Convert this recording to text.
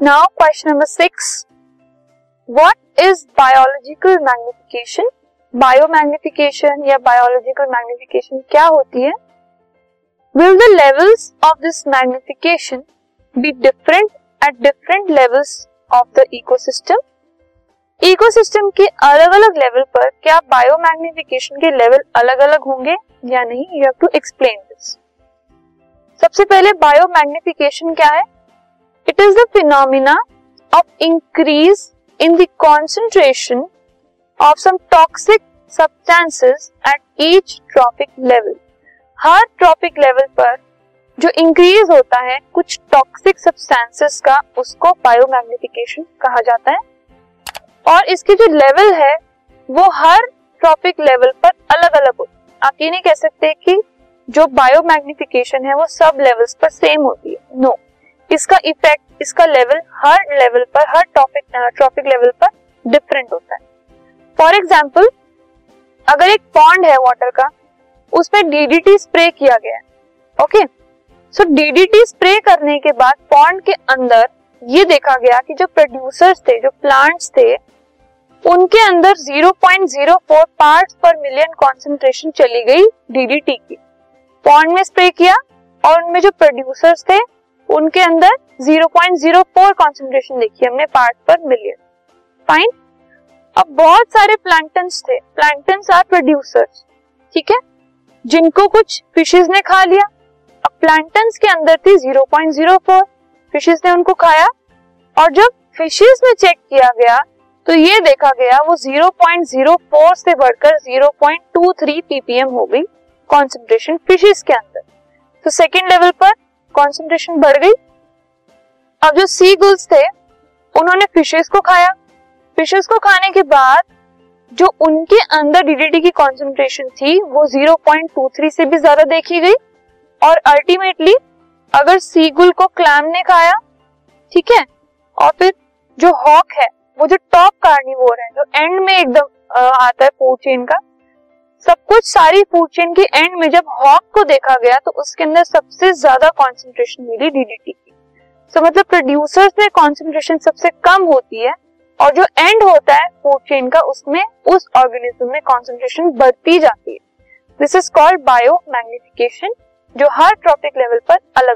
Now question number six what is biological magnification biomagnification या biological magnification क्या होती है? Will the levels of this magnification be different at different levels of the ecosystem ecosystem के अलग अलग level पर क्या बायो मैग्निफिकेशन के लेवल अलग अलग होंगे या नहीं? You have to explain this सबसे पहले बायोमैग्निफिकेशन क्या है? It is the phenomena of increase in the concentration of some toxic substances at each trophic level her trophic level पर जो इंक्रीज होता है, कुछ टॉक्सिक सब्सटेंसेस का उसको बायोमैग्निफिकेशन कहा जाता है। और इसके जो लेवल है, वो हर ट्रॉपिक लेवल पर अलग अलग होती है। आप ये नहीं कह सकते कि जो बायोमैग्निफिकेशन है, वो सब लेवल्स पर सेम होती है। No no. इसका इफ़ेक्ट इसका लेवल हर लेवल पर, हर टॉपिक ट्रॉपिक लेवल पर डिफरेंट होता है। फॉर एग्ज़ाम्पल अगर एक पॉन्ड है वाटर का, उस उसमें डीडीटी स्प्रे किया गया ओके सो डीडीटी स्प्रे करने के बाद पॉन्ड के अंदर ये देखा गया कि जो प्रोड्यूसर्स थे, जो प्लांट्स थे, उनके अंदर 0.04 पार्ट्स पर मिलियन कॉन्सेंट्रेशन चली गई डीडीटी की। पॉन्ड में स्प्रे किया और उनमें जो प्रोड्यूसर्स थे उनके अंदर 0.04 कॉन्सेंट्रेशन देखी हमने पार्ट पर मिलियन फाइन अब बहुत सारे प्लांटन्स थे। प्लांटन्स आर प्रोड्यूसर्स ठीक है? जिनको कुछ फिशेज ने खा लिया। अब प्लांटन्स के अंदर थी 0.04 फिशेज ने उनको खाया। और जब फिशेज में चेक किया गया तो ये देखा गया, वो 0.04 से बढ़कर 0.23 ppm हो गई कॉन्सेंट्रेशन फिशेज के अंदर। तो सेकेंड लेवल पर कॉन्सेंट्रेशन बढ़ गई। अब जो सी गुल्स थे, उन्होंने फिशेस को खाया। फिशेस को खाने के बाद जो उनके अंदर डीडीटी की कॉन्सेंट्रेशन थी, वो 0.23 से भी ज़्यादा देखी गई। और अल्टीमेटली अगर सी गुल को क्लैम ने खाया, ठीक है? और फिर जो हॉक है, वो जो टॉप कार्निवोर है, जो एंड में एकदम आता है फ़ूड चेन का सब कुछ सारी फ़ूड चेन के एंड में जब हॉक को देखा गया तो उसके अंदर सबसे ज़्यादा कॉन्सेंट्रेशन मिली डीडीटी की। सो so, मतलब प्रोड्यूसर्स में कॉन्सेंट्रेशन सबसे कम होती है और जो एंड होता है फ़ूड चेन का उसमें उस ऑर्गेनिज्म में कॉन्सेंट्रेशन बढ़ती जाती है। This is called bio magnification जो हर ट्रॉपिक लेवल पर अलग